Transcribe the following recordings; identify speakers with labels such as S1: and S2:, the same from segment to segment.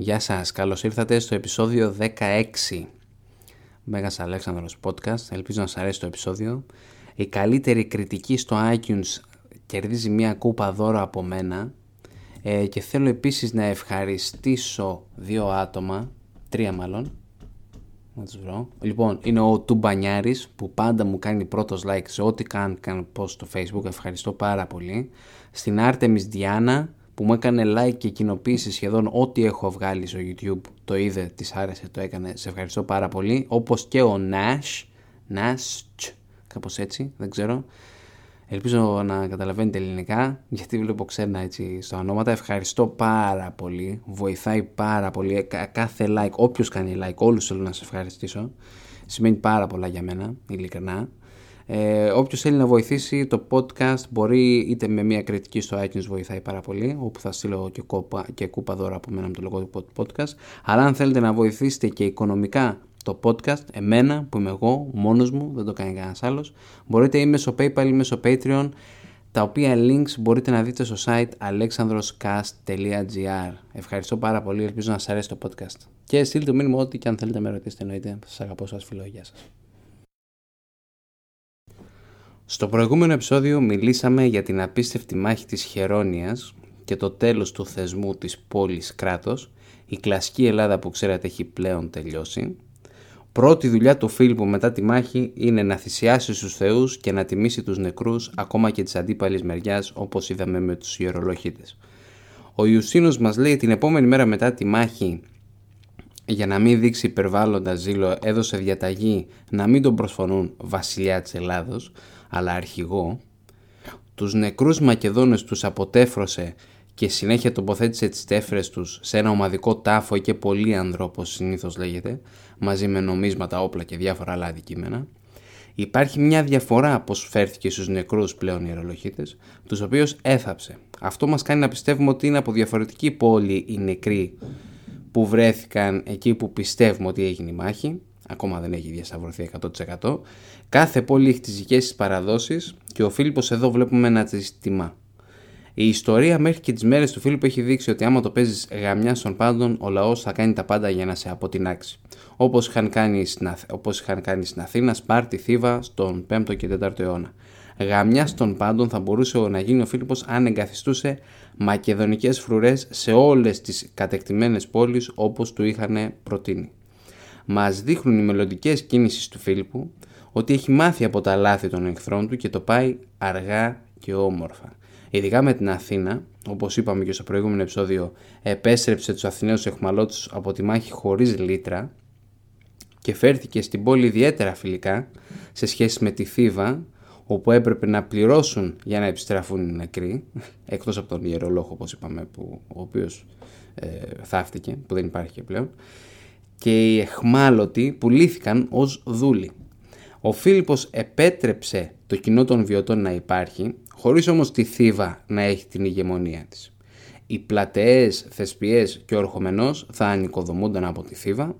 S1: Γεια σας, καλώς ήρθατε στο επεισόδιο 16 Μέγας Αλέξανδρος Podcast, ελπίζω να σας αρέσει το επεισόδιο. Η καλύτερη κριτική στο iTunes κερδίζει μια κούπα δώρο από μένα. Ε, και θέλω επίσης να ευχαριστήσω δύο άτομα, τρία μάλλον. Να τους βρω. Λοιπόν, είναι ο Τουμπανιάρης που πάντα μου κάνει πρώτος like σε ό,τι κάνει, κάνει post στο facebook, ευχαριστώ πάρα πολύ. Στην Artemis Diana που μου έκανε like και κοινοποίηση σχεδόν ό,τι έχω βγάλει στο YouTube. Το είδε, της άρεσε, το έκανε. Σε ευχαριστώ πάρα πολύ. Όπως και ο Nash, Nash, κάπως έτσι, δεν ξέρω. Ελπίζω να καταλαβαίνετε ελληνικά, γιατί βλέπω ξένα έτσι στο ονόματα. Ευχαριστώ πάρα πολύ. Βοηθάει πάρα πολύ. Κάθε like, όποιος κάνει like, όλους θέλω να σε ευχαριστήσω. Σημαίνει πάρα πολλά για μένα, ειλικρινά. Ε, Όποιος θέλει να βοηθήσει το podcast μπορεί είτε με μια κριτική στο iTunes βοηθάει πάρα πολύ, όπου θα στείλω και, κόπα, και κούπα δώρα από μένα με το λόγο του podcast. Αλλά αν θέλετε να βοηθήσετε και οικονομικά το podcast, εμένα που είμαι εγώ, μόνος μου, δεν το κάνει κανένας άλλος, μπορείτε ή μέσω PayPal ή μέσω Patreon, τα οποία links μπορείτε να δείτε στο site alexandroscast.gr Ευχαριστώ πάρα πολύ, ελπίζω να σας αρέσει το podcast. Και στείλτε το μήνυμα ό,τι και αν θέλετε με ρωτήσετε εννοείται. Σας αγαπώ, σας φιλώ, γεια σας. Στο προηγούμενο επεισόδιο μιλήσαμε για την απίστευτη μάχη της Χερόνιας και το τέλος του θεσμού της πόλης κράτος. Η κλασική Ελλάδα που ξέρετε έχει πλέον τελειώσει. Πρώτη δουλειά του Φίλιππου μετά τη μάχη είναι να θυσιάσει στους θεούς και να τιμήσει τους νεκρούς ακόμα και της αντίπαλης μεριάς όπως είδαμε με τους ιερολοχίτες. Ο Ιουσίνος μας λέει την επόμενη μέρα μετά τη μάχη για να μην δείξει υπερβάλλοντα ζήλο έδωσε διαταγή να μην τον προσφωνούν βασιλιά της Ελλάδος αλλά αρχηγό, τους νεκρούς Μακεδόνες τους αποτέφρωσε και συνέχεια τοποθέτησε τις τέφρες τους σε ένα ομαδικό τάφο και πολύ ανδρό όπως συνήθως λέγεται, μαζί με νομίσματα, όπλα και διάφορα άλλα αντικείμενα. Υπάρχει μια διαφορά πως φέρθηκε στους νεκρούς πλέον ιερολογίτες, τους οποίους έθαψε. Αυτό μας κάνει να πιστεύουμε ότι είναι από διαφορετική πόλη οι νεκροί που βρέθηκαν εκεί που πιστεύουμε ότι έγινε η μάχη ακόμα δεν έχει διασταυρωθεί 100%. Κάθε πόλη έχει τις δικές της παραδόσεις και ο Φίλιππος εδώ βλέπουμε να τις τιμά. Η ιστορία μέχρι και τις μέρες του Φίλιππου έχει δείξει ότι άμα το παίζεις γαμιά στον πάντων, ο λαός θα κάνει τα πάντα για να σε αποτινάξει. Όπως είχαν κάνει στην, όπως είχαν κάνει στην Αθήνα, Σπάρτη, Θήβα στον 5ο και 4ο αιώνα. Γαμιά στον πάντων θα μπορούσε να γίνει ο Φίλιππος αν εγκαθιστούσε μακεδονικές φρουρές σε όλες τις κατεκτημένες πόλεις όπως του είχαν προτείνει μας δείχνουν οι μελλοντικές κίνησεις του Φίλιππου ότι έχει μάθει από τα λάθη των εχθρών του και το πάει αργά και όμορφα. Ειδικά με την Αθήνα, όπως είπαμε και στο προηγούμενο επεισόδιο, επέστρεψε τους Αθηναίους εχμαλώτους από τη μάχη χωρίς λίτρα και φέρθηκε στην πόλη ιδιαίτερα φιλικά σε σχέση με τη Θήβα, όπου έπρεπε να πληρώσουν για να επιστραφούν οι νεκροί, εκτός από τον ιερολόγο όπως είπαμε, που, ο οποίος ε, θαύτηκε, που δεν υπάρχει πλέον και οι εχμάλωτοι πουλήθηκαν ως δούλοι. Ο Φίλιππος επέτρεψε το κοινό των βιωτών να υπάρχει, χωρίς όμως τη θύβα να έχει την ηγεμονία της. Οι πλατεές, θεσπιές και ο ορχομενός θα ανοικοδομούνταν από τη θύβα,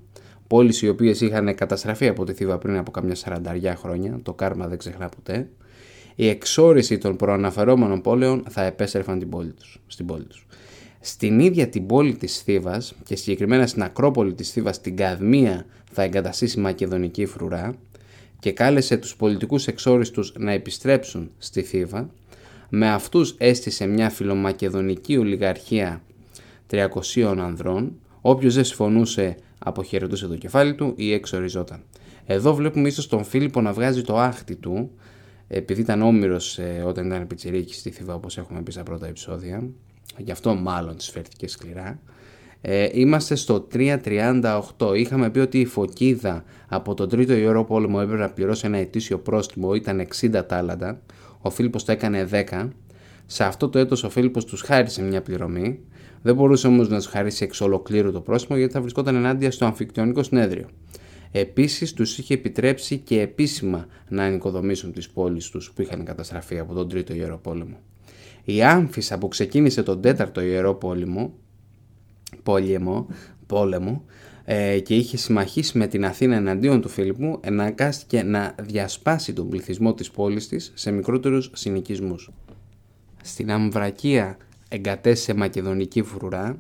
S1: πόλεις οι οποίες είχαν καταστραφεί από τη θύβα πριν από καμιά σαρανταριά χρόνια, το κάρμα δεν ξεχνά ποτέ, η εξόριση των προαναφερόμενων πόλεων θα επέστρεφαν την πόλη τους, στην πόλη τους. Στην ίδια την πόλη της Θήβας και συγκεκριμένα στην Ακρόπολη της Θήβας στην Καδμία θα εγκαταστήσει μακεδονική φρουρά και κάλεσε τους πολιτικούς εξόριστους να επιστρέψουν στη Θήβα. Με αυτούς έστησε μια φιλομακεδονική ολιγαρχία 300 ανδρών. Όποιος δεν συμφωνούσε αποχαιρετούσε το κεφάλι του ή εξοριζόταν. Εδώ βλέπουμε ίσως τον Φίλιππο να βγάζει το άχτη του επειδή ήταν όμοιρος ε, όταν ήταν πιτσιρίκη στη Θήβα όπως έχουμε πει στα πρώτα επεισόδια γι' αυτό μάλλον τις φέρθηκε σκληρά. Ε, είμαστε στο 3.38. Είχαμε πει ότι η Φωκίδα από τον τρίτο ιερό πόλεμο έπρεπε να πληρώσει ένα ετήσιο πρόστιμο, ήταν 60 τάλαντα. Ο Φίλιππος το έκανε 10. Σε αυτό το έτος ο Φίλιππος τους χάρισε μια πληρωμή. Δεν μπορούσε όμως να τους χαρίσει εξ ολοκλήρου το πρόστιμο γιατί θα βρισκόταν ενάντια στο αμφικτιονικό συνέδριο. Επίσης τους είχε επιτρέψει και επίσημα να ανοικοδομήσουν τις πόλεις τους που είχαν καταστραφεί από τον τρίτο ιερό πόλεμο. Η Άμφισα που ξεκίνησε τον τέταρτο ιερό πόλεμο, πόλεμο, πόλεμο ε, και είχε συμμαχίσει με την Αθήνα εναντίον του Φίλιππου, εναγκάστηκε να διασπάσει τον πληθυσμό της πόλης της σε μικρότερους συνοικισμούς. Στην Αμβρακία εγκατέστησε μακεδονική φρουρά,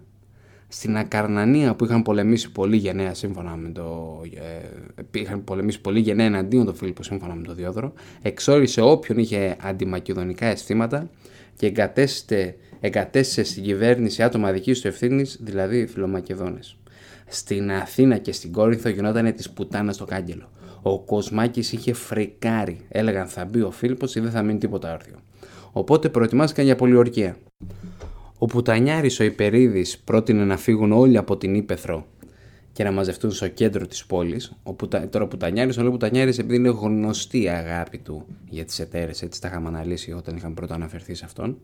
S1: στην Ακαρνανία που είχαν πολεμήσει πολύ γενναία σύμφωνα με το. Ε, είχαν πολεμήσει πολύ γενναία εναντίον του Φίλιππο σύμφωνα με τον Διόδωρο, εξόρισε όποιον είχε αντιμακεδονικά αισθήματα και εγκατέστησε, εγκατέστησε στην κυβέρνηση άτομα δική του ευθύνης, δηλαδή φιλομακεδόνες. Στην Αθήνα και στην Κόρινθο γινόταν τη πουτάνα στο κάγκελο. Ο Κοσμάκης είχε φρικάρει. Έλεγαν θα μπει ο Φίλιππος ή δεν θα μείνει τίποτα όρθιο. Οπότε προετοιμάστηκαν για πολιορκία. Ο Πουτανιάρης ο Υπερίδης πρότεινε να φύγουν όλοι από την Ήπεθρο και να μαζευτούν στο κέντρο της πόλης. Ο Πουτα... Τώρα ο Πουτανιάρης, ο λέει Πουτανιάρης επειδή είναι γνωστή η αγάπη του για τις εταίρες, έτσι τα είχαμε αναλύσει όταν είχαμε πρώτα αναφερθεί σε αυτόν.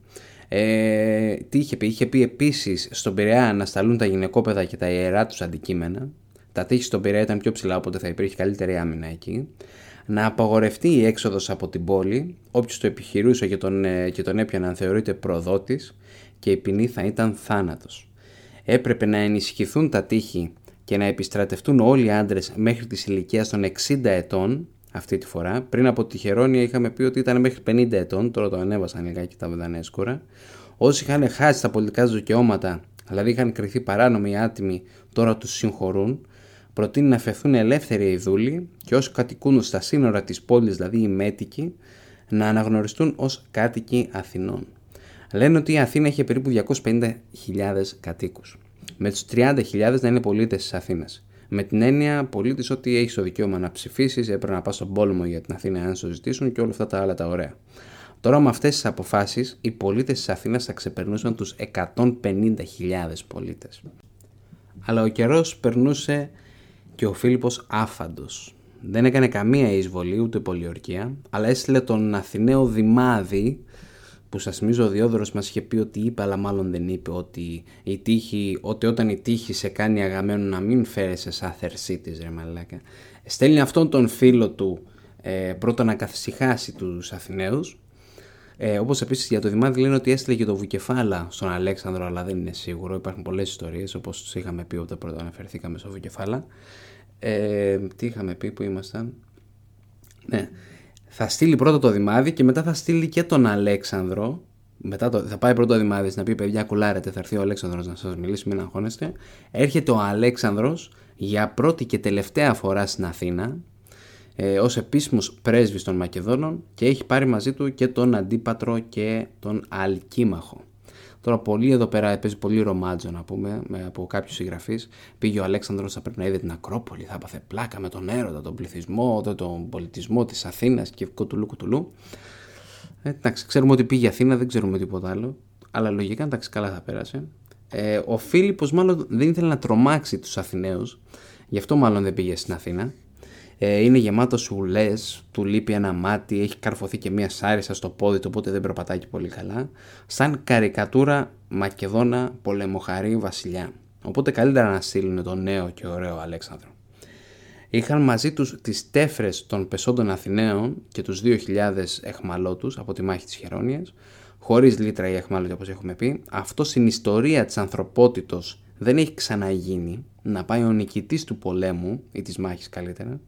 S1: Ε, τι είχε πει, είχε πει επίσης στον Πειραιά να σταλούν τα γυναικόπαιδα και τα ιερά τους αντικείμενα. Τα τείχη στον Πειραιά ήταν πιο ψηλά, οπότε θα υπήρχε καλύτερη άμυνα εκεί να απαγορευτεί η έξοδος από την πόλη, όποιος το επιχειρούσε και τον, ε, και τον έπιανε να θεωρείται προδότης και η ποινή θα ήταν θάνατος. Έπρεπε να ενισχυθούν τα τείχη και να επιστρατευτούν όλοι οι άντρες μέχρι τη ηλικίας των 60 ετών αυτή τη φορά. Πριν από τη Χερόνια είχαμε πει ότι ήταν μέχρι 50 ετών, τώρα το ανέβασαν λιγάκι τα βεδανέσκορα. Όσοι είχαν χάσει τα πολιτικά δικαιώματα, δηλαδή είχαν κρυθεί παράνομοι ή άτιμοι, τώρα τους συγχωρούν προτείνει να φεθούν ελεύθεροι οι δούλοι και όσοι κατοικούν στα σύνορα της πόλης, δηλαδή οι μέτικοι, να αναγνωριστούν ως κάτοικοι Αθηνών. Λένε ότι η Αθήνα είχε περίπου 250.000 κατοίκους. Με τους 30.000 να είναι πολίτες της Αθήνας. Με την έννοια πολίτης ότι έχει το δικαίωμα να ψηφίσεις, έπρεπε να πας στον πόλεμο για την Αθήνα αν σου ζητήσουν και όλα αυτά τα άλλα τα ωραία. Τώρα με αυτές τις αποφάσεις, οι πολίτες της Αθήνας θα ξεπερνούσαν τους 150.000 πολίτες. Αλλά ο καιρός περνούσε και ο Φίλιππος άφαντος. Δεν έκανε καμία εισβολή ούτε πολιορκία, αλλά έστειλε τον Αθηναίο Δημάδη, που σας θυμίζω ο Διόδωρος μας είχε πει ότι είπε, αλλά μάλλον δεν είπε, ότι, η τύχη, ότι όταν η τύχη σε κάνει αγαμένο να μην φέρεσαι σαν θερσίτης, ρε μαλάκα. Στέλνει αυτόν τον φίλο του ε, πρώτα να καθησυχάσει τους Αθηναίους, ε, Όπως επίσης για το Δημάδι λένε ότι έστειλε και το Βουκεφάλα στον Αλέξανδρο, αλλά δεν είναι σίγουρο. Υπάρχουν πολλές ιστορίες, όπως είχαμε πει όταν πρώτα αναφερθήκαμε στο Βουκεφάλα. Ε, τι είχαμε πει που ήμασταν. Ναι. Θα στείλει πρώτα το Δημάδι και μετά θα στείλει και τον Αλέξανδρο. Μετά το, θα πάει πρώτο ο Δημάδης να πει: Παιδιά, κουλάρετε, θα έρθει ο Αλέξανδρος να σας μιλήσει, μην αγχώνεστε. Έρχεται ο Αλέξανδρος για πρώτη και τελευταία φορά στην Αθήνα ε, ως επίσημος πρέσβης των Μακεδόνων και έχει πάρει μαζί του και τον Αντίπατρο και τον Αλκίμαχο. Τώρα πολύ εδώ πέρα παίζει πολύ ρομάτζο να πούμε με, από κάποιους συγγραφείς. Πήγε ο Αλέξανδρος θα πρέπει να είδε την Ακρόπολη, θα έπαθε πλάκα με τον έρωτα, τον πληθυσμό, τον πολιτισμό της Αθήνας και κουτουλού κουτουλού. Ε, εντάξει, ξέρουμε ότι πήγε Αθήνα, δεν ξέρουμε τίποτα άλλο. Αλλά λογικά εντάξει καλά θα πέρασε. Ε, ο Φίλιππος μάλλον δεν ήθελε να τρομάξει τους Αθηναίους, γι' αυτό μάλλον δεν πήγε στην Αθήνα ε, είναι γεμάτο σουλές, του λείπει ένα μάτι, έχει καρφωθεί και μία σάρισα στο πόδι του, οπότε δεν περπατάει και πολύ καλά. Σαν καρικατούρα Μακεδόνα πολεμοχαρή βασιλιά. Οπότε καλύτερα να στείλουν τον νέο και ωραίο Αλέξανδρο. Είχαν μαζί τους τις τέφρες των πεσόντων Αθηναίων και τους 2.000 εχμαλώτους από τη μάχη της Χερόνιας, χωρίς λίτρα ή εχμάλωτοι όπως έχουμε πει. Αυτό στην ιστορία της ανθρωπότητος δεν έχει ξαναγίνει να πάει ο νικητής του πολέμου ή της μάχης καλύτερα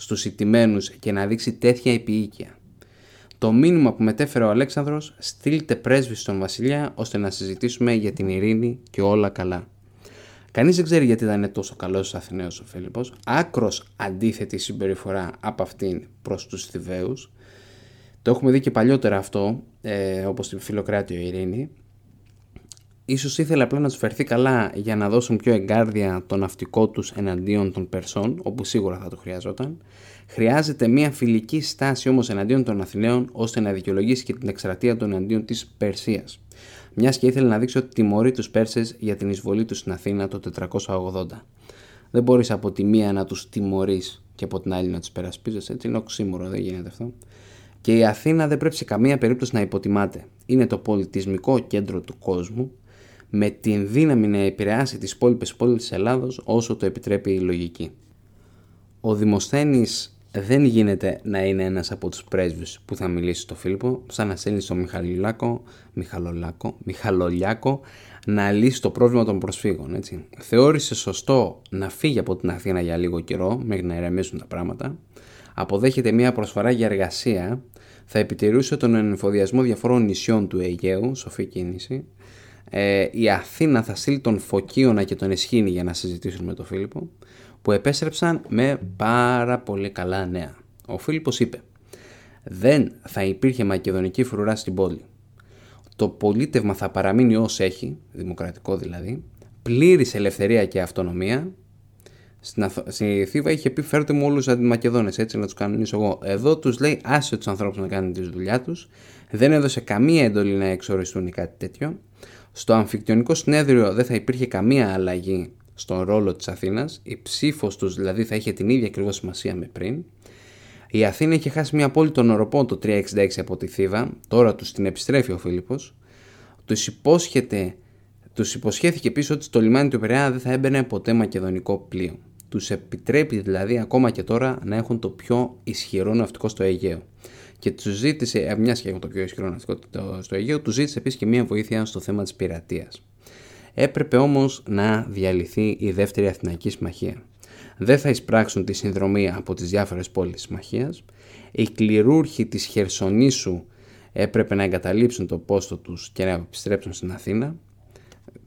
S1: στους ιτημένους και να δείξει τέτοια επίοικια. Το μήνυμα που μετέφερε ο Αλέξανδρος στείλτε πρέσβη στον βασιλιά ώστε να συζητήσουμε για την ειρήνη και όλα καλά. Κανείς δεν ξέρει γιατί ήταν τόσο καλός ο Αθηναίος ο Φίλιππος, άκρος αντίθετη συμπεριφορά από αυτήν προς τους Θηβαίους. Το έχουμε δει και παλιότερα αυτό, ε, όπως στην Φιλοκράτιο Ειρήνη, Ίσως ήθελε απλά να τους φερθεί καλά για να δώσουν πιο εγκάρδια το ναυτικό τους εναντίον των Περσών, όπου σίγουρα θα το χρειαζόταν. Χρειάζεται μια φιλική στάση όμως εναντίον των Αθηναίων, ώστε να δικαιολογήσει και την εκστρατεία των εναντίον της Περσίας. Μιας και ήθελε να δείξει ότι τιμωρεί τους Πέρσες για την εισβολή τους στην Αθήνα το 480. Δεν μπορείς από τη μία να τους τιμωρείς και από την άλλη να τους περασπίζεσαι, έτσι είναι οξύμορο, δεν γίνεται αυτό. Και η Αθήνα δεν πρέπει σε καμία περίπτωση να υποτιμάται. Είναι το πολιτισμικό κέντρο του κόσμου με την δύναμη να επηρεάσει τις υπόλοιπες πόλεις της Ελλάδος όσο το επιτρέπει η λογική. Ο Δημοσθένης δεν γίνεται να είναι ένας από τους πρέσβους που θα μιλήσει στο Φίλιππο, σαν να στέλνει στο Μιχαλολάκο, Μιχαλολάκο, Μιχαλολιάκο να λύσει το πρόβλημα των προσφύγων. Έτσι. Θεώρησε σωστό να φύγει από την Αθήνα για λίγο καιρό, μέχρι να ηρεμήσουν τα πράγματα. Αποδέχεται μια προσφορά για εργασία, θα επιτηρούσε τον ενεφοδιασμό διαφορών νησιών του Αιγαίου, σοφή κίνηση, ε, η Αθήνα θα στείλει τον Φωκίωνα και τον Εσχήνη για να συζητήσουν με τον Φίλιππο, που επέστρεψαν με πάρα πολύ καλά νέα. Ο Φίλιππος είπε «Δεν θα υπήρχε μακεδονική φρουρά στην πόλη. Το πολίτευμα θα παραμείνει ως έχει, δημοκρατικό δηλαδή, πλήρης ελευθερία και αυτονομία στην, στη Θήβα είχε πει φέρτε μου όλους του Αντιμακεδόνες έτσι να τους κανονίσω εγώ. Εδώ τους λέει άσε τους ανθρώπους να κάνουν τη δουλειά τους. Δεν έδωσε καμία εντολή να εξοριστούν ή κάτι τέτοιο. Στο αμφικτιονικό συνέδριο δεν θα υπήρχε καμία αλλαγή στον ρόλο της Αθήνας. Η ψήφος τους δηλαδή θα είχε την ίδια ακριβώς σημασία με πριν. Η Αθήνα είχε χάσει μια πόλη των οροπών το 366 από τη Θήβα. Τώρα τους την επιστρέφει ο Φίλιππος. Τους υπόσχεται τους υποσχέθηκε επίση ότι στο λιμάνι του Πειραιά δεν θα έμπαινε ποτέ μακεδονικό πλοίο. Τους επιτρέπει δηλαδή ακόμα και τώρα να έχουν το πιο ισχυρό ναυτικό στο Αιγαίο. Και τους ζήτησε, ε, μιας και έχουν το πιο ισχυρό ναυτικό στο Αιγαίο, τους ζήτησε επίσης και μια βοήθεια στο θέμα της πειρατείας. Έπρεπε όμως να διαλυθεί η δεύτερη Αθηναϊκή Συμμαχία. Δεν θα εισπράξουν τη συνδρομή από τις διάφορες πόλεις της Συμμαχίας. Οι κληρούργοι της Χερσονήσου έπρεπε να εγκαταλείψουν το πόστο τους και να επιστρέψουν στην Αθήνα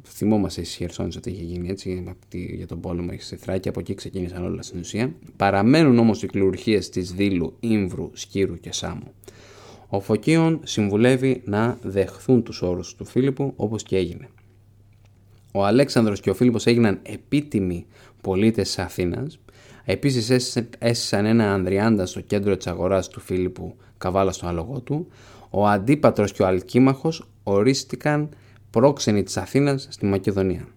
S1: θυμόμαστε στι Χερσόνε ότι είχε γίνει έτσι για τον πόλεμο έχει στη Θράκη, από εκεί ξεκίνησαν όλα στην ουσία. Παραμένουν όμως οι κληρουργίε της Δήλου, Ήμβρου, Σκύρου και Σάμου. Ο Φωκίων συμβουλεύει να δεχθούν τους όρους του Φίλιππου όπως και έγινε. Ο Αλέξανδρος και ο Φίλιππος έγιναν επίτιμοι πολίτες της Αθήνας. Επίσης έσυσαν ένα Ανδριάντα στο κέντρο της αγοράς του Φίλιππου καβάλα στον άλογο του. Ο Αντίπατρος και ο Αλκίμαχος ορίστηκαν πρόξενοι της Αθήνας στη Μακεδονία.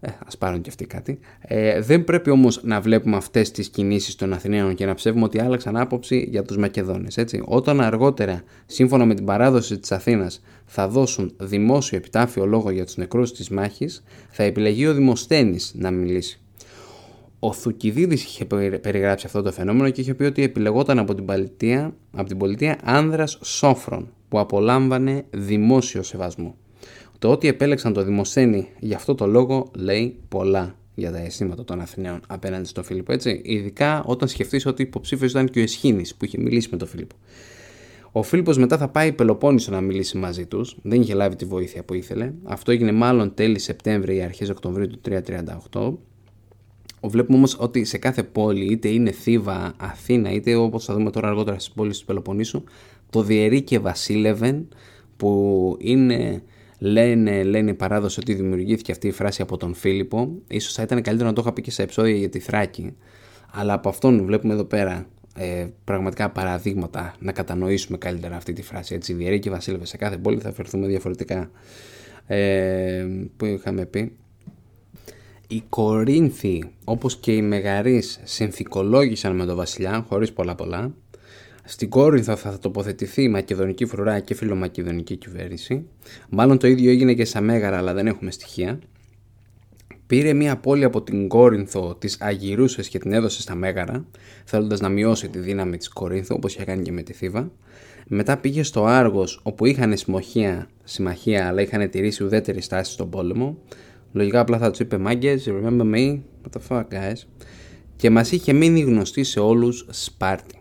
S1: Ε, ας πάρουν και αυτοί κάτι. Ε, δεν πρέπει όμως να βλέπουμε αυτές τις κινήσεις των Αθηναίων και να ψεύουμε ότι άλλαξαν άποψη για τους Μακεδόνες. Έτσι. Όταν αργότερα, σύμφωνα με την παράδοση της Αθήνας, θα δώσουν δημόσιο επιτάφιο λόγο για τους νεκρούς της μάχης, θα επιλεγεί ο Δημοσθένης να μιλήσει. Ο Θουκυδίδης είχε περιγράψει αυτό το φαινόμενο και είχε πει ότι επιλεγόταν από την πολιτεία, από την πολιτεία άνδρας σόφρον που απολάμβανε δημόσιο σεβασμό. Το ότι επέλεξαν το Δημοσθένη για αυτό το λόγο λέει πολλά για τα αισθήματα των Αθηναίων απέναντι στον Φίλιππο. Έτσι. Ειδικά όταν σκεφτείς ότι υποψήφιος ήταν και ο Εσχήνης που είχε μιλήσει με τον Φίλιππο. Ο Φίλιππος μετά θα πάει Πελοπόννησο να μιλήσει μαζί τους. Δεν είχε λάβει τη βοήθεια που ήθελε. Αυτό έγινε μάλλον τέλη Σεπτέμβρη ή αρχές Οκτωβρίου του 338. Βλέπουμε όμως ότι σε κάθε πόλη, είτε είναι Θήβα, Αθήνα, είτε όπως θα δούμε τώρα αργότερα στις πόλεις του Πελοποννήσου, το διαιρεί και βασίλευεν που είναι Λένε, λένε η παράδοση ότι δημιουργήθηκε αυτή η φράση από τον Φίλιππο. Ίσως θα ήταν καλύτερο να το είχα πει και σε επεισόδια για τη Θράκη. Αλλά από αυτόν βλέπουμε εδώ πέρα ε, πραγματικά παραδείγματα να κατανοήσουμε καλύτερα αυτή τη φράση. Έτσι, διαιρεί και βασίλευε σε κάθε πόλη θα φερθούμε διαφορετικά. Ε, που είχαμε πει; Οι Κορίνθοι, όπως και οι Μεγαρείς, συνθηκολόγησαν με τον βασιλιά, χωρίς πολλά πολλά, στην Κόρινθο θα τοποθετηθεί η μακεδονική φρουρά και φιλομακεδονική κυβέρνηση. Μάλλον το ίδιο έγινε και στα Μέγαρα, αλλά δεν έχουμε στοιχεία. Πήρε μια πόλη από την Κόρινθο, τη αγυρούσες και την έδωσε στα Μέγαρα, θέλοντας να μειώσει τη δύναμη της Κόρινθο, όπως είχε κάνει και με τη Θήβα. Μετά πήγε στο Άργος, όπου είχαν συμμαχία, συμμαχία, αλλά είχαν τηρήσει ουδέτερη στάση στον πόλεμο. Λογικά απλά θα τους είπε Μάγκες, remember me, what the fuck guys. Και μας είχε μείνει γνωστή σε όλους Σπάρτη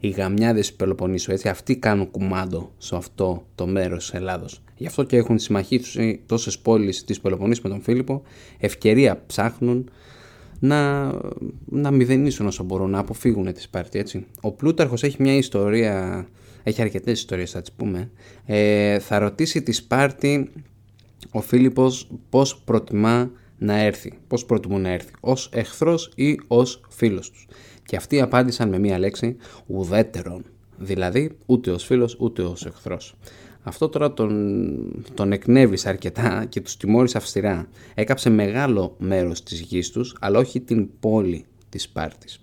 S1: οι γαμιάδες του Πελοποννήσου, έτσι, αυτοί κάνουν κουμάντο σε αυτό το μέρος της Ελλάδος. Γι' αυτό και έχουν συμμαχίσει τόσες πόλεις της Πελοποννήσου με τον Φίλιππο, ευκαιρία ψάχνουν να, να μηδενίσουν όσο μπορούν, να αποφύγουν τη Σπάρτη, έτσι. Ο Πλούταρχος έχει μια ιστορία, έχει αρκετές ιστορίες θα τις πούμε, ε, θα ρωτήσει τη Σπάρτη ο Φίλιππος πώς προτιμά να έρθει, πώς προτιμούν να έρθει, ως εχθρός ή ως φίλος τους. Και αυτοί απάντησαν με μία λέξη ουδέτερον. Δηλαδή ούτε ως φίλος ούτε ως εχθρός. Αυτό τώρα τον, τον εκνεύρισε αρκετά και τους τιμώρησε αυστηρά. Έκαψε μεγάλο μέρος της γης τους, αλλά όχι την πόλη της Σπάρτης.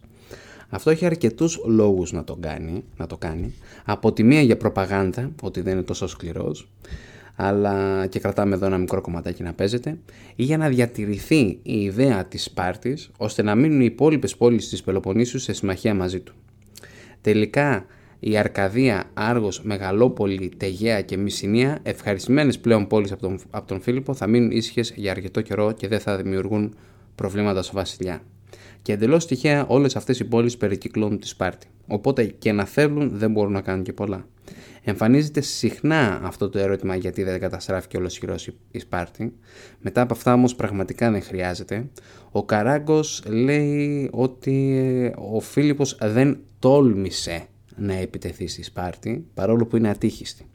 S1: Αυτό έχει αρκετούς λόγους να το κάνει, να το κάνει. Από τη μία για προπαγάνδα, ότι δεν είναι τόσο σκληρός, αλλά και κρατάμε εδώ ένα μικρό κομματάκι να παίζεται, ή για να διατηρηθεί η ιδέα της Σπάρτης, ώστε να μείνουν οι υπόλοιπες πόλεις της Πελοποννήσου σε συμμαχία μαζί του. Τελικά, η Αρκαδία, Άργος, Μεγαλόπολη, Τεγέα και Μυσινία, ευχαριστημένες πλέον πόλεις από τον, από τον Φίλιππο, θα μείνουν ήσυχε για αρκετό καιρό και δεν θα δημιουργούν προβλήματα στο βασιλιά. Και εντελώς τυχαία όλες αυτές οι πόλεις περικυκλώνουν τη Σπάρτη. Οπότε και να θέλουν δεν μπορούν να κάνουν και πολλά. Εμφανίζεται συχνά αυτό το ερώτημα γιατί δεν καταστράφηκε ολοσχηρό η Σπάρτη. Μετά από αυτά όμως πραγματικά δεν χρειάζεται. Ο Καράγκος λέει ότι ε, ο Φίλιππος δεν τόλμησε να επιτεθεί στη Σπάρτη παρόλο που είναι ατύχιστη.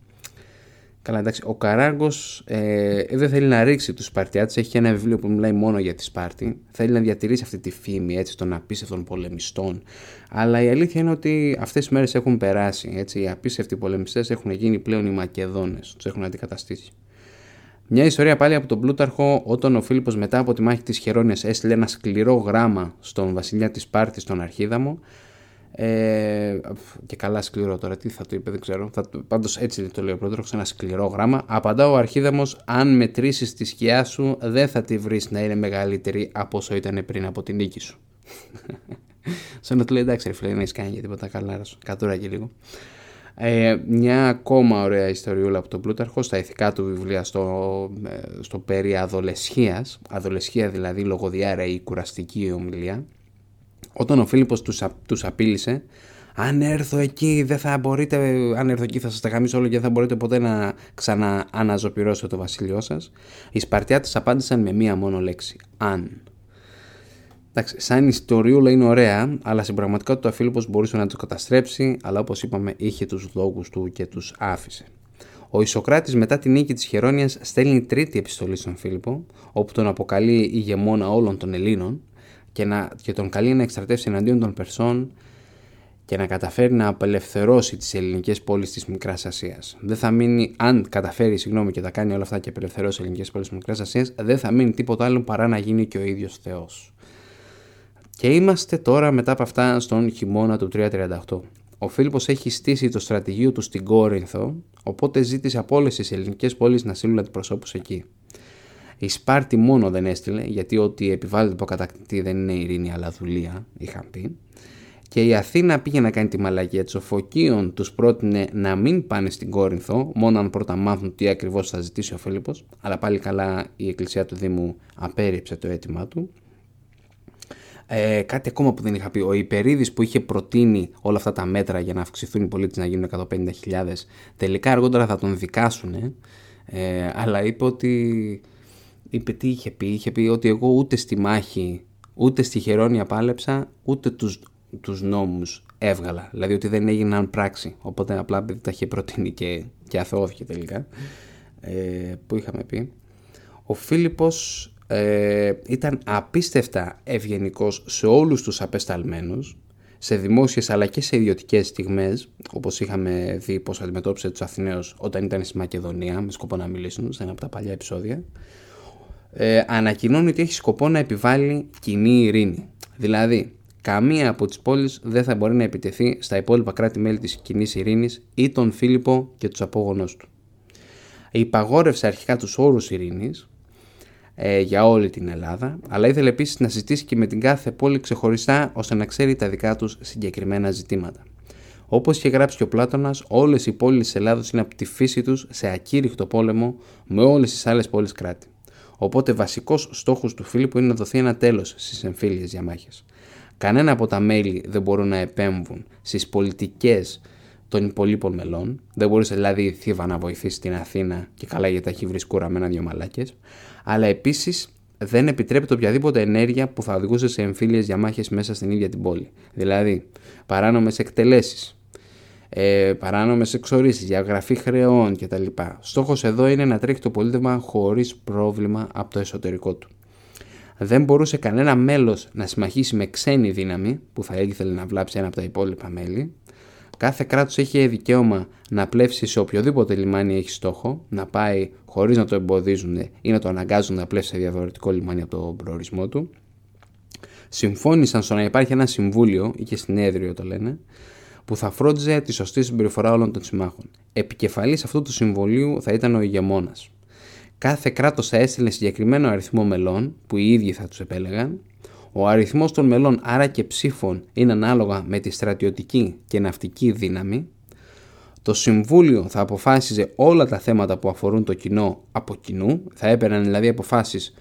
S1: Καλά, εντάξει. Ο Καράγκος ε, δεν θέλει να ρίξει τους Σπαρτιάτες. Έχει ένα βιβλίο που μιλάει μόνο για τη Σπάρτη. Θέλει να διατηρήσει αυτή τη φήμη έτσι, των απίστευτων πολεμιστών. Αλλά η αλήθεια είναι ότι αυτές τις μέρες έχουν περάσει. Έτσι. Οι απίστευτοι πολεμιστές έχουν γίνει πλέον οι Μακεδόνες. Τους έχουν αντικαταστήσει. Μια ιστορία πάλι από τον Πλούταρχο, όταν ο Φίλιππος μετά από τη μάχη της Χερόνια έστειλε ένα σκληρό γράμμα στον βασιλιά της Σπάρτης, τον Αρχίδαμο, ε, και καλά σκληρό τώρα, τι θα το είπε, δεν ξέρω. Θα, πάντως έτσι το λέει ο πρόεδρος, ένα σκληρό γράμμα. Απαντά ο Αρχίδαμος, αν μετρήσεις τη σκιά σου, δεν θα τη βρεις να είναι μεγαλύτερη από όσο ήταν πριν από την νίκη σου. Σαν να του λέει εντάξει ρε φίλε, δεν έχεις κάνει για τίποτα καλά, σου. κατούρα και λίγο. Ε, μια ακόμα ωραία ιστοριούλα από τον Πλούταρχο στα ηθικά του βιβλία στο, ε, στο περί αδολεσχίας, αδολεσχία δηλαδή λογοδιάρα ή κουραστική ομιλία, όταν ο Φίλιππος τους, τους απείλησε αν έρθω εκεί δεν θα μπορείτε, αν έρθω εκεί θα σας τα γαμίσω όλο και δεν θα μπορείτε ποτέ να ξανααναζωπηρώσω το βασίλειό σας. Οι Σπαρτιάτες απάντησαν με μία μόνο λέξη, αν. Εντάξει, σαν ιστοριούλα είναι ωραία, αλλά στην πραγματικότητα ο Φίλιππος μπορούσε να το καταστρέψει, αλλά όπως είπαμε είχε τους λόγους του και τους άφησε. Ο Ισοκράτης μετά τη νίκη της Χερόνιας στέλνει τρίτη επιστολή στον Φίλιππο, όπου τον αποκαλεί ηγεμόνα όλων των Ελλήνων, και, να, και τον καλεί να εξτρατεύσει εναντίον των Περσών και να καταφέρει να απελευθερώσει τις ελληνικές πόλεις της Μικράς Ασίας. Δεν θα μείνει, αν καταφέρει συγγνώμη και τα κάνει όλα αυτά και απελευθερώσει τις ελληνικές πόλεις της Μικράς Ασίας, δεν θα μείνει τίποτα άλλο παρά να γίνει και ο ίδιος Θεός. Και είμαστε τώρα μετά από αυτά στον χειμώνα του 338. Ο Φίλιππος έχει στήσει το στρατηγείο του στην Κόρινθο, οπότε ζήτησε από όλες τις ελληνικές πόλεις να στείλουν αντιπροσώπους εκεί. Η Σπάρτη μόνο δεν έστειλε, γιατί ό,τι επιβάλλεται από κατακτητή δεν είναι ειρήνη αλλά δουλεία, είχαν πει. Και η Αθήνα πήγε να κάνει τη μαλακία της. Ο Φωκίων τους πρότεινε να μην πάνε στην Κόρινθο, μόνο αν πρώτα μάθουν τι ακριβώς θα ζητήσει ο Φίλιππος. Αλλά πάλι καλά η Εκκλησία του Δήμου απέρριψε το αίτημά του. Ε, κάτι ακόμα που δεν είχα πει. Ο Υπερίδης που είχε προτείνει όλα αυτά τα μέτρα για να αυξηθούν οι πολίτες να γίνουν 150.000, τελικά αργότερα θα τον δικάσουν. Ε, αλλά είπε ότι είπε τι είχε πει. Είχε πει ότι εγώ ούτε στη μάχη, ούτε στη Χερόνια πάλεψα, ούτε τους, τους νόμους έβγαλα. Δηλαδή ότι δεν έγιναν πράξη. Οπότε απλά επειδή τα είχε προτείνει και, και αθώθηκε τελικά. Ε, που είχαμε πει. Ο Φίλιππος ε, ήταν απίστευτα ευγενικός σε όλους τους απεσταλμένους σε δημόσιες αλλά και σε ιδιωτικές στιγμές όπως είχαμε δει πως αντιμετώπισε τους Αθηναίους όταν ήταν στη Μακεδονία με σκοπό να μιλήσουν σε ένα από τα παλιά επεισόδια ε, ανακοινώνει ότι έχει σκοπό να επιβάλλει κοινή ειρήνη. Δηλαδή, καμία από τις πόλεις δεν θα μπορεί να επιτεθεί στα υπόλοιπα κράτη-μέλη της κοινής ειρήνης ή τον Φίλιππο και τους απόγονός του. Υπαγόρευσε αρχικά τους όρους ειρήνης ε, για όλη την Ελλάδα, αλλά ήθελε επίσης να συζητήσει και με την κάθε πόλη ξεχωριστά ώστε να ξέρει τα δικά τους συγκεκριμένα ζητήματα. Όπως είχε γράψει και ο Πλάτωνας, όλες οι πόλεις της Ελλάδος είναι από τη φύση τους σε ακήρυχτο πόλεμο με όλες τις άλλες πόλεις κράτη. Οπότε βασικός στόχος του Φίλιππου είναι να δοθεί ένα τέλος στις εμφύλιες διαμάχες. Κανένα από τα μέλη δεν μπορούν να επέμβουν στις πολιτικές των υπολείπων μελών. Δεν μπορούσε δηλαδή η Θήβα να βοηθήσει την Αθήνα και καλά γιατί έχει βρει σκούρα με ένα-δυο μαλάκες. Αλλά επίσης δεν επιτρέπεται οποιαδήποτε ενέργεια που θα οδηγούσε σε εμφύλιες διαμάχες μέσα στην ίδια την πόλη. Δηλαδή, παράνομες εκτελέσεις, ε, παράνομες εξορίσεις, διαγραφή χρεών κτλ. Στόχος εδώ είναι να τρέχει το πολίτευμα χωρίς πρόβλημα από το εσωτερικό του. Δεν μπορούσε κανένα μέλος να συμμαχίσει με ξένη δύναμη που θα ήθελε να βλάψει ένα από τα υπόλοιπα μέλη. Κάθε κράτος έχει δικαίωμα να πλεύσει σε οποιοδήποτε λιμάνι έχει στόχο, να πάει χωρίς να το εμποδίζουν ή να το αναγκάζουν να πλεύσει σε διαφορετικό λιμάνι από τον προορισμό του. Συμφώνησαν στο να υπάρχει ένα συμβούλιο ή και συνέδριο το λένε, που θα φρόντιζε τη σωστή συμπεριφορά όλων των συμμάχων. Επικεφαλής αυτού του συμβολίου θα ήταν ο ηγεμόνας. Κάθε κράτος θα έστειλε συγκεκριμένο αριθμό μελών που οι ίδιοι θα τους επέλεγαν. Ο αριθμός των μελών άρα και ψήφων είναι ανάλογα με τη στρατιωτική και ναυτική δύναμη. Το Συμβούλιο θα αποφάσιζε όλα τα θέματα που αφορούν το κοινό από κοινού, θα έπαιρναν δηλαδή αποφάσεις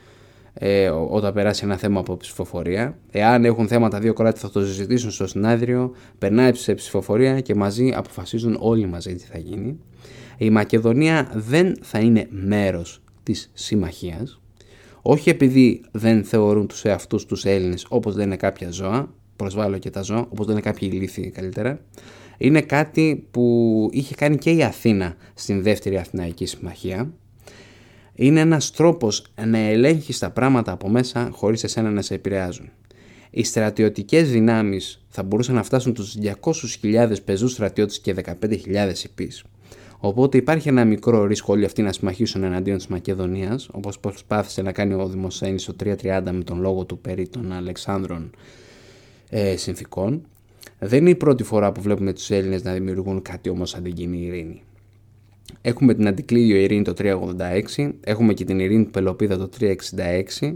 S1: ε, όταν περάσει ένα θέμα από ψηφοφορία. Εάν έχουν θέματα δύο κράτη θα το συζητήσουν στο συνάδριο, περνάει σε ψηφοφορία και μαζί αποφασίζουν όλοι μαζί τι θα γίνει. Η Μακεδονία δεν θα είναι μέρος της συμμαχίας, όχι επειδή δεν θεωρούν τους εαυτούς τους Έλληνες όπως λένε κάποια ζώα, προσβάλλω και τα ζώα, όπως λένε κάποιοι ηλίθιοι καλύτερα, είναι κάτι που είχε κάνει και η Αθήνα στην δεύτερη Αθηναϊκή Συμμαχία. Είναι ένας τρόπος να ελέγχεις τα πράγματα από μέσα χωρίς εσένα να σε επηρεάζουν. Οι στρατιωτικές δυνάμεις θα μπορούσαν να φτάσουν τους 200.000 πεζούς στρατιώτες και 15.000 υπείς. Οπότε υπάρχει ένα μικρό ρίσκο όλοι αυτοί να συμμαχήσουν εναντίον της Μακεδονίας, όπως προσπάθησε να κάνει ο Δημοσθένης το 330 με τον λόγο του περί των Αλεξάνδρων ε, συνθήκων. Δεν είναι η πρώτη φορά που βλέπουμε τους Έλληνες να δημιουργούν κάτι όμως σαν την κοινή ειρήνη. Έχουμε την αντικλείδιο ειρήνη το 386, έχουμε και την ειρήνη του Πελοπίδα το 366.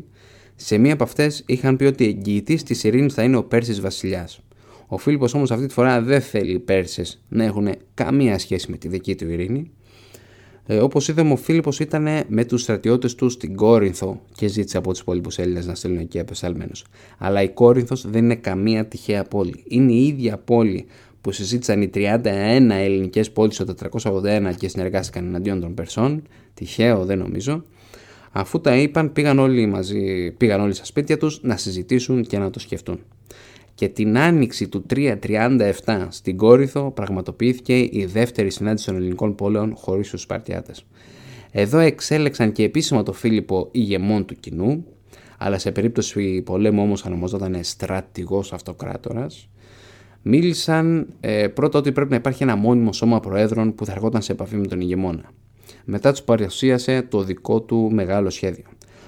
S1: Σε μία από αυτές είχαν πει ότι εγγυητής της ειρήνης θα είναι ο Πέρσης βασιλιάς. Ο Φίλιππος όμως αυτή τη φορά δεν θέλει οι Πέρσες να έχουν καμία σχέση με τη δική του ειρήνη. Ε, όπως είδαμε ο Φίλιππος ήταν με τους στρατιώτες του στην Κόρινθο και ζήτησε από τους υπόλοιπους Έλληνες να στείλουν εκεί απεσταλμένους. Αλλά η Κόρινθος δεν είναι καμία τυχαία πόλη. Είναι η ίδια πόλη που συζήτησαν οι 31 ελληνικές πόλεις το 481 και συνεργάστηκαν εναντίον των Περσών. Τυχαίο δεν νομίζω. Αφού τα είπαν πήγαν όλοι μαζί, πήγαν όλοι στα σπίτια τους να συζητήσουν και να το σκεφτούν και την άνοιξη του 337 στην Κόρυθο πραγματοποιήθηκε η δεύτερη συνάντηση των ελληνικών πόλεων χωρίς τους Σπαρτιάτες. Εδώ εξέλεξαν και επίσημα το Φίλιππο ηγεμόν του κοινού, αλλά σε περίπτωση πολέμου όμως ονομαζόταν στρατηγός αυτοκράτορας. Μίλησαν ε, πρώτα ότι πρέπει να υπάρχει ένα μόνιμο σώμα προέδρων που θα έρχονταν σε επαφή με τον ηγεμόνα. Μετά τους παρουσίασε το δικό του μεγάλο σχέδιο.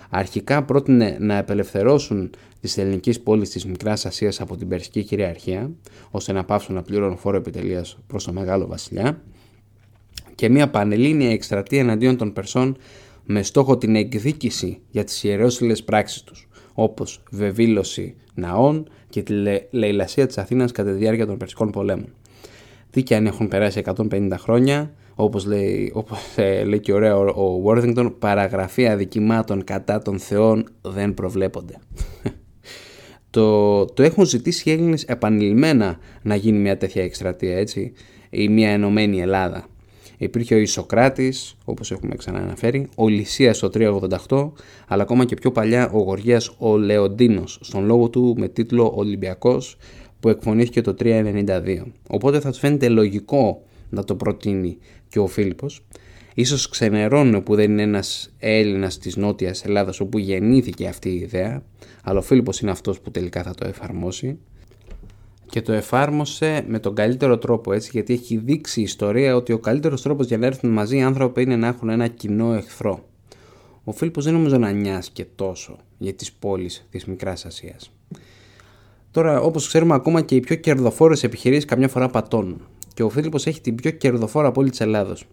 S1: Αρχικά πρότεινε να απελευθερώσουν τις ελληνική πόλη της Μικράς Ασίας από την Περσική κυριαρχία, ώστε να πάψουν να πληρώνουν φόρο επιτελείας προς το Μεγάλο Βασιλιά, και μια πανελλήνια εκστρατεία εναντίον των Περσών με στόχο την εκδίκηση για τις ιερόσιλε πράξεις τους, όπως βεβήλωση ναών και τη λαιλασία της Αθήνας κατά τη διάρκεια των Περσικών πολέμων. Τι και αν έχουν περάσει 150 χρόνια, όπως λέει, όπως ε, λέει και ωραία ο Worthington, παραγραφή αδικημάτων κατά των θεών δεν προβλέπονται. το, το έχουν ζητήσει οι Έλληνες επανειλημμένα να γίνει μια τέτοια εκστρατεία έτσι ή μια ενωμένη Ελλάδα. Υπήρχε ο Ισοκράτης, όπως έχουμε ξανααναφέρει, ο Λυσίας το 388, αλλά ακόμα και πιο παλιά ο Γοργίας ο Λεοντίνος, στον λόγο του με τίτλο Ολυμπιακός, που εκφωνήθηκε το 392. Οπότε θα τους φαίνεται λογικό να το προτείνει και ο Φίλιππος. Ίσως ξενερώνουν που δεν είναι ένας Έλληνας της Νότιας Ελλάδας όπου γεννήθηκε αυτή η ιδέα, αλλά ο Φίλιππος είναι αυτός που τελικά θα το εφαρμόσει. Και το εφάρμοσε με τον καλύτερο τρόπο έτσι, γιατί έχει δείξει η ιστορία ότι ο καλύτερος τρόπος για να έρθουν μαζί οι άνθρωποι είναι να έχουν ένα κοινό εχθρό. Ο Φίλιππος δεν νομίζω να νοιάζει και τόσο για τις πόλεις της Μικράς Ασίας. Τώρα, όπως ξέρουμε, ακόμα και οι πιο κερδοφόρες επιχειρήσεις καμιά φορά πατώνουν και ο Φίλιππος έχει την πιο κερδοφόρα πόλη της Ελλάδος.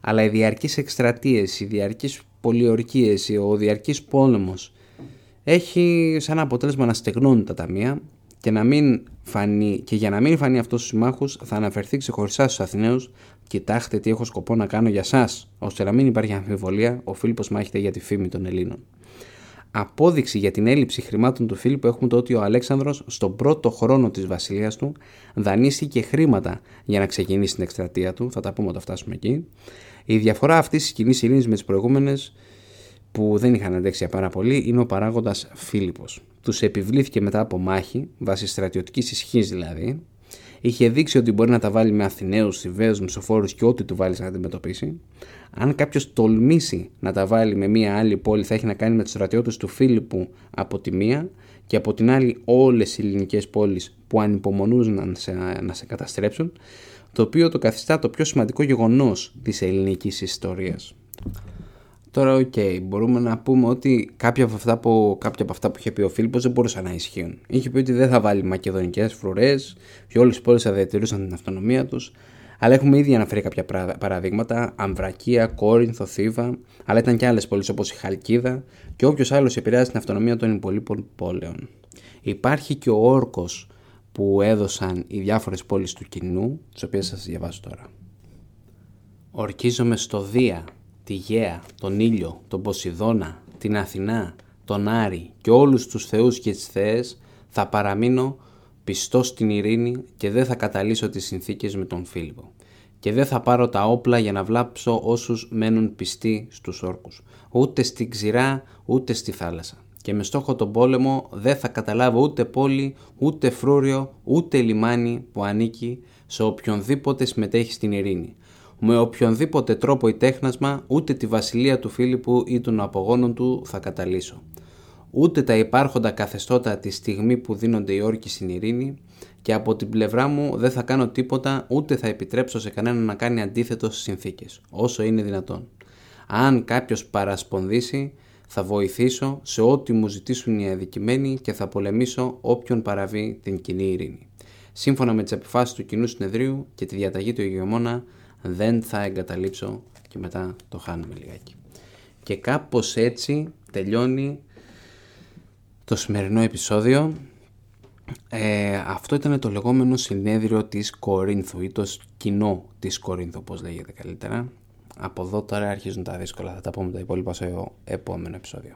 S1: Αλλά οι διαρκείς εκστρατείες, οι διαρκείς πολιορκίες, ο διαρκής πόλεμος έχει σαν αποτέλεσμα να στεγνώνει τα ταμεία και, να μην φανεί, και για να μην φανεί αυτός στους συμμάχους θα αναφερθεί ξεχωριστά στους Αθηναίους «Κοιτάξτε τι έχω σκοπό να κάνω για σας», ώστε να μην υπάρχει αμφιβολία, ο Φίλιππος μάχεται για τη φήμη των Ελλήνων. Απόδειξη για την έλλειψη χρημάτων του Φίλιππου έχουμε το ότι ο Αλέξανδρος στον πρώτο χρόνο της βασιλείας του δανείστηκε χρήματα για να ξεκινήσει την εκστρατεία του, θα τα πούμε όταν φτάσουμε εκεί. Η διαφορά αυτής της κοινής ειρήνης με τις προηγούμενες που δεν είχαν αντέξει πάρα πολύ είναι ο παράγοντας Φίλιππος. Τους επιβλήθηκε μετά από μάχη, βάσει στρατιωτικής ισχύς δηλαδή, είχε δείξει ότι μπορεί να τα βάλει με Αθηναίους, Ιβαίου, Μισοφόρους και ό,τι του βάλει να αντιμετωπίσει. Αν κάποιος τολμήσει να τα βάλει με μία άλλη πόλη, θα έχει να κάνει με τους στρατιώτες του Φίλιππου από τη μία και από την άλλη όλες οι ελληνικές πόλεις που ανυπομονούν να σε, να σε καταστρέψουν, το οποίο το καθιστά το πιο σημαντικό γεγονός της ελληνικής ιστορίας. Τώρα, OK, okay, μπορούμε να πούμε ότι κάποια από, αυτά που, κάποια από αυτά που είχε πει ο Φίλιππος δεν μπορούσαν να ισχύουν. Είχε πει ότι δεν θα βάλει μακεδονικές φρουρές και όλες οι πόλεις θα διατηρούσαν την αυτονομία τους. Αλλά έχουμε ήδη αναφέρει κάποια παραδείγματα, Αμβρακία, Κόρινθο, Θήβα, αλλά ήταν και άλλες πόλεις όπως η Χαλκίδα και όποιος άλλος επηρεάζει την αυτονομία των υπολοίπων πόλεων. Υπάρχει και ο όρκος που έδωσαν οι διάφορες πόλεις του κοινού, τις οποίες θα σας διαβάσω τώρα. Ορκίζομαι στο Δία, τη Γαία, τον Ήλιο, τον Ποσειδώνα, την Αθηνά, τον Άρη και όλους τους θεούς και τις θεές θα παραμείνω πιστός στην ειρήνη και δεν θα καταλύσω τις συνθήκες με τον Φίλιππο. Και δεν θα πάρω τα όπλα για να βλάψω όσους μένουν πιστοί στους όρκους. Ούτε στην ξηρά ούτε στη θάλασσα. Και με στόχο τον πόλεμο δεν θα καταλάβω ούτε πόλη, ούτε φρούριο, ούτε λιμάνι που ανήκει σε οποιονδήποτε συμμετέχει στην ειρήνη. Με οποιονδήποτε τρόπο ή τέχνασμα, ούτε τη βασιλεία του Φίλιππου ή των απογόνων του θα καταλύσω. Ούτε τα υπάρχοντα καθεστώτα τη στιγμή που δίνονται οι όρκοι στην ειρήνη και από την πλευρά μου δεν θα κάνω τίποτα ούτε θα επιτρέψω σε κανέναν να κάνει αντίθετο στις συνθήκες, όσο είναι δυνατόν. Αν κάποιος παρασπονδίσει, θα βοηθήσω σε ό,τι μου ζητήσουν οι αδικημένοι και θα πολεμήσω όποιον παραβεί την κοινή ειρήνη. Σύμφωνα με τις επιφάσεις του κοινού συνεδρίου και τη διαταγή του ηγεμόνα, δεν θα εγκαταλείψω και μετά το χάνουμε λιγάκι. Και κάπως έτσι τελειώνει το σημερινό επεισόδιο. Ε, αυτό ήταν το λεγόμενο συνέδριο της Κορίνθου ή το κοινό της Κορίνθου όπως λέγεται καλύτερα. Από εδώ τώρα αρχίζουν τα δύσκολα, θα τα πούμε τα υπόλοιπα στο επόμενο επεισόδιο.